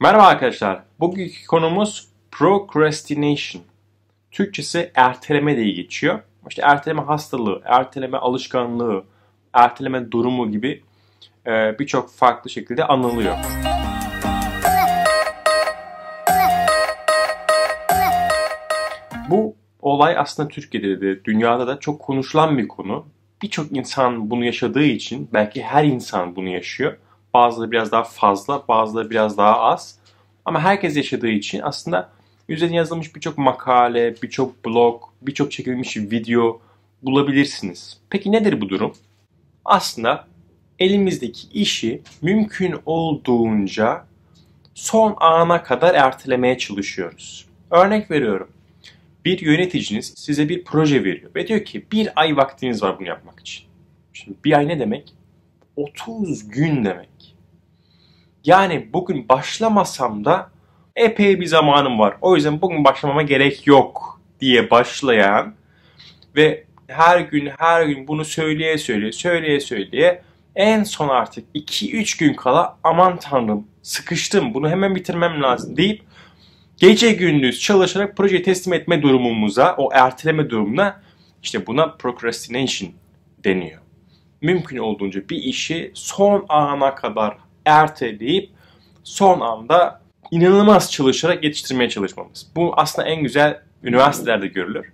Merhaba arkadaşlar. Bugünkü konumuz procrastination. Türkçesi erteleme diye geçiyor. İşte erteleme hastalığı, erteleme alışkanlığı, erteleme durumu gibi e, birçok farklı şekilde anılıyor. Bu olay aslında Türkiye'de de dünyada da çok konuşulan bir konu. Birçok insan bunu yaşadığı için belki her insan bunu yaşıyor. Bazıları biraz daha fazla, bazıları biraz daha az. Ama herkes yaşadığı için aslında üzerine yazılmış birçok makale, birçok blog, birçok çekilmiş video bulabilirsiniz. Peki nedir bu durum? Aslında elimizdeki işi mümkün olduğunca son ana kadar ertelemeye çalışıyoruz. Örnek veriyorum. Bir yöneticiniz size bir proje veriyor ve diyor ki bir ay vaktiniz var bunu yapmak için. Şimdi bir ay ne demek? 30 gün demek. Yani bugün başlamasam da epey bir zamanım var. O yüzden bugün başlamama gerek yok diye başlayan ve her gün her gün bunu söyleye söyleye söyleye söyleye en son artık 2-3 gün kala aman tanrım sıkıştım bunu hemen bitirmem lazım deyip gece gündüz çalışarak projeyi teslim etme durumumuza o erteleme durumuna işte buna procrastination deniyor. Mümkün olduğunca bir işi son ana kadar erteleyip son anda inanılmaz çalışarak yetiştirmeye çalışmamız. Bu aslında en güzel üniversitelerde görülür.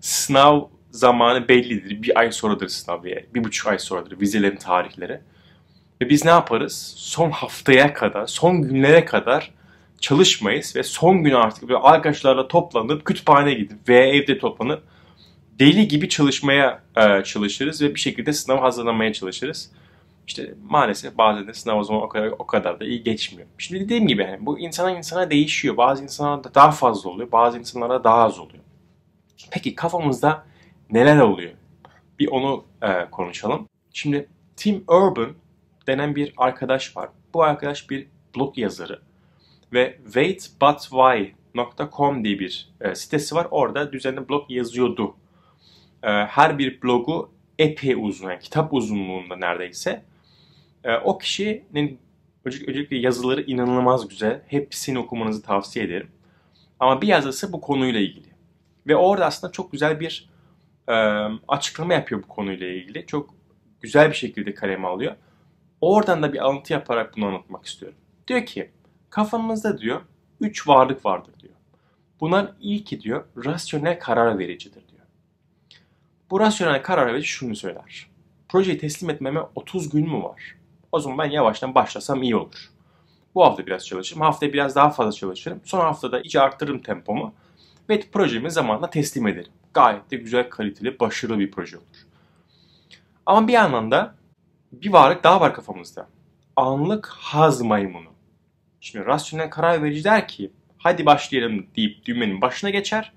Sınav zamanı bellidir. Bir ay sonradır sınav veya bir buçuk ay sonradır vizelerin tarihleri. Ve biz ne yaparız? Son haftaya kadar, son günlere kadar çalışmayız ve son gün artık böyle arkadaşlarla toplanıp kütüphaneye gidip veya evde toplanıp deli gibi çalışmaya e, çalışırız ve bir şekilde sınav hazırlamaya çalışırız. İşte maalesef bazen de sınav o zaman o kadar, o kadar da iyi geçmiyor. Şimdi dediğim gibi yani bu insana insana değişiyor. Bazı insanlarda daha fazla oluyor, bazı insanlarda daha az oluyor. Peki kafamızda neler oluyor? Bir onu e, konuşalım. Şimdi Tim Urban denen bir arkadaş var. Bu arkadaş bir blog yazarı ve waitbutwhy.com diye bir e, sitesi var. Orada düzenli blog yazıyordu. E, her bir blogu epey uzun, yani kitap uzunluğunda neredeyse. E, o kişinin öncelikle yazıları inanılmaz güzel. Hepsini okumanızı tavsiye ederim. Ama bir yazısı bu konuyla ilgili. Ve orada aslında çok güzel bir e, açıklama yapıyor bu konuyla ilgili. Çok güzel bir şekilde kaleme alıyor. Oradan da bir alıntı yaparak bunu anlatmak istiyorum. Diyor ki kafamızda diyor üç varlık vardır diyor. Bunların ilki diyor rasyonel karar vericidir diyor. Bu rasyonel karar verici şunu söyler. Projeyi teslim etmeme 30 gün mü var? O zaman ben yavaştan başlasam iyi olur. Bu hafta biraz çalışırım. Haftaya biraz daha fazla çalışırım. Son haftada iyice arttırırım tempomu. Ve projemi zamanla teslim ederim. Gayet de güzel, kaliteli, başarılı bir proje olur. Ama bir yandan da bir varlık daha var kafamızda. Anlık haz maymunu. Şimdi rasyonel karar verici der ki hadi başlayalım deyip düğmenin başına geçer.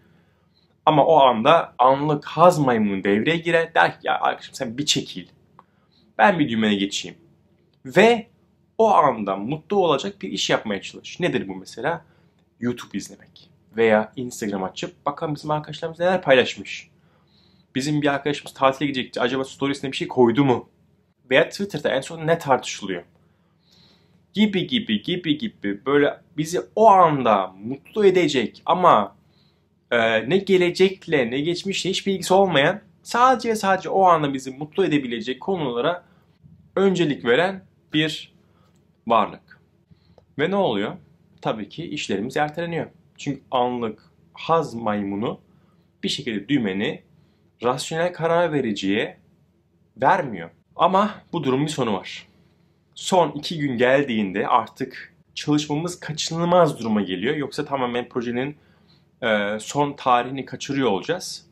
Ama o anda anlık haz maymunu devreye girer. Der ki ya arkadaşım sen bir çekil. Ben bir düğmeye geçeyim. Ve o anda mutlu olacak bir iş yapmaya çalış. Nedir bu mesela? YouTube izlemek. Veya Instagram açıp bakalım bizim arkadaşlarımız neler paylaşmış. Bizim bir arkadaşımız tatile gidecekti. Acaba storiesine bir şey koydu mu? Veya Twitter'da en son ne tartışılıyor? Gibi gibi gibi gibi böyle bizi o anda mutlu edecek ama e, ne gelecekle ne geçmişle hiçbir ilgisi olmayan sadece sadece o anda bizi mutlu edebilecek konulara öncelik veren bir varlık. Ve ne oluyor? Tabii ki işlerimiz erteleniyor. Çünkü anlık haz maymunu bir şekilde düğmeni rasyonel karar vericiye vermiyor. Ama bu durum bir sonu var. Son iki gün geldiğinde artık çalışmamız kaçınılmaz duruma geliyor. Yoksa tamamen projenin e, son tarihini kaçırıyor olacağız.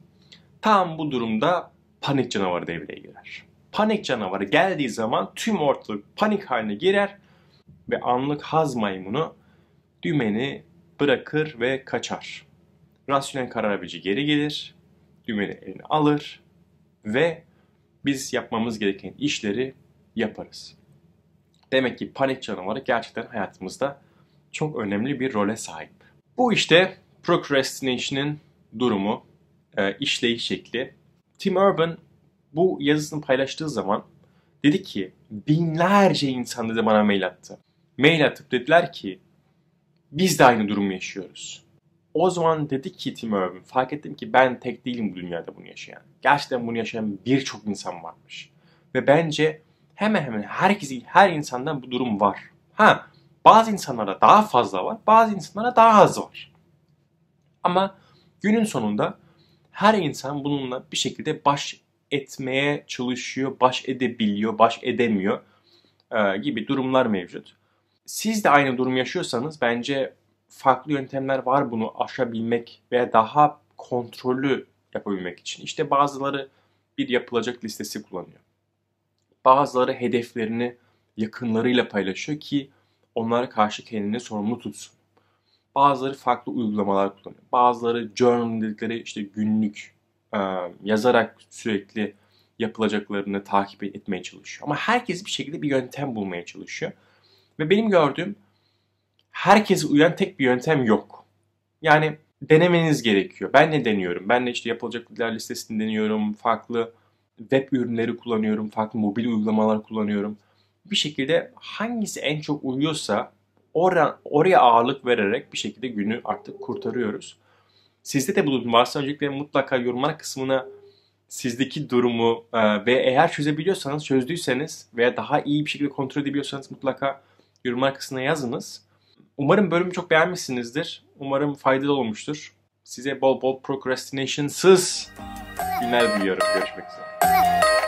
Tam bu durumda panik canavarı devreye girer. Panik canavarı geldiği zaman tüm ortalık panik haline girer ve anlık haz maymunu dümeni bırakır ve kaçar. Rasyonel karar verici geri gelir, dümeni eline alır ve biz yapmamız gereken işleri yaparız. Demek ki panik canavarı gerçekten hayatımızda çok önemli bir role sahip. Bu işte procrastination'ın durumu, e, işleyiş şekli. Tim Urban bu yazısını paylaştığı zaman dedi ki binlerce insan dedi bana mail attı. Mail atıp dediler ki biz de aynı durumu yaşıyoruz. O zaman dedi ki Tim Urban, fark ettim ki ben tek değilim bu dünyada bunu yaşayan. Gerçekten bunu yaşayan birçok insan varmış. Ve bence hemen hemen herkes, her insandan bu durum var. Ha, bazı insanlara daha fazla var, bazı insanlara daha az var. Ama günün sonunda her insan bununla bir şekilde baş etmeye çalışıyor, baş edebiliyor, baş edemiyor e, gibi durumlar mevcut. Siz de aynı durum yaşıyorsanız bence farklı yöntemler var bunu aşabilmek veya daha kontrollü yapabilmek için. İşte bazıları bir yapılacak listesi kullanıyor. Bazıları hedeflerini yakınlarıyla paylaşıyor ki onlara karşı kendini sorumlu tutsun. Bazıları farklı uygulamalar kullanıyor. Bazıları journal dedikleri işte günlük yazarak sürekli yapılacaklarını takip etmeye çalışıyor. Ama herkes bir şekilde bir yöntem bulmaya çalışıyor. Ve benim gördüğüm herkese uyan tek bir yöntem yok. Yani denemeniz gerekiyor. Ben ne deniyorum? Ben de işte yapılacaklar listesini deniyorum. Farklı web ürünleri kullanıyorum. Farklı mobil uygulamalar kullanıyorum. Bir şekilde hangisi en çok uyuyorsa oraya, oraya ağırlık vererek bir şekilde günü artık kurtarıyoruz. Sizde de bu durum varsa öncelikle mutlaka yorumlar kısmına sizdeki durumu e, ve eğer çözebiliyorsanız, çözdüyseniz veya daha iyi bir şekilde kontrol edebiliyorsanız mutlaka yorumlar kısmına yazınız. Umarım bölümü çok beğenmişsinizdir. Umarım faydalı olmuştur. Size bol bol procrastinationsız günler diliyorum. Görüşmek üzere.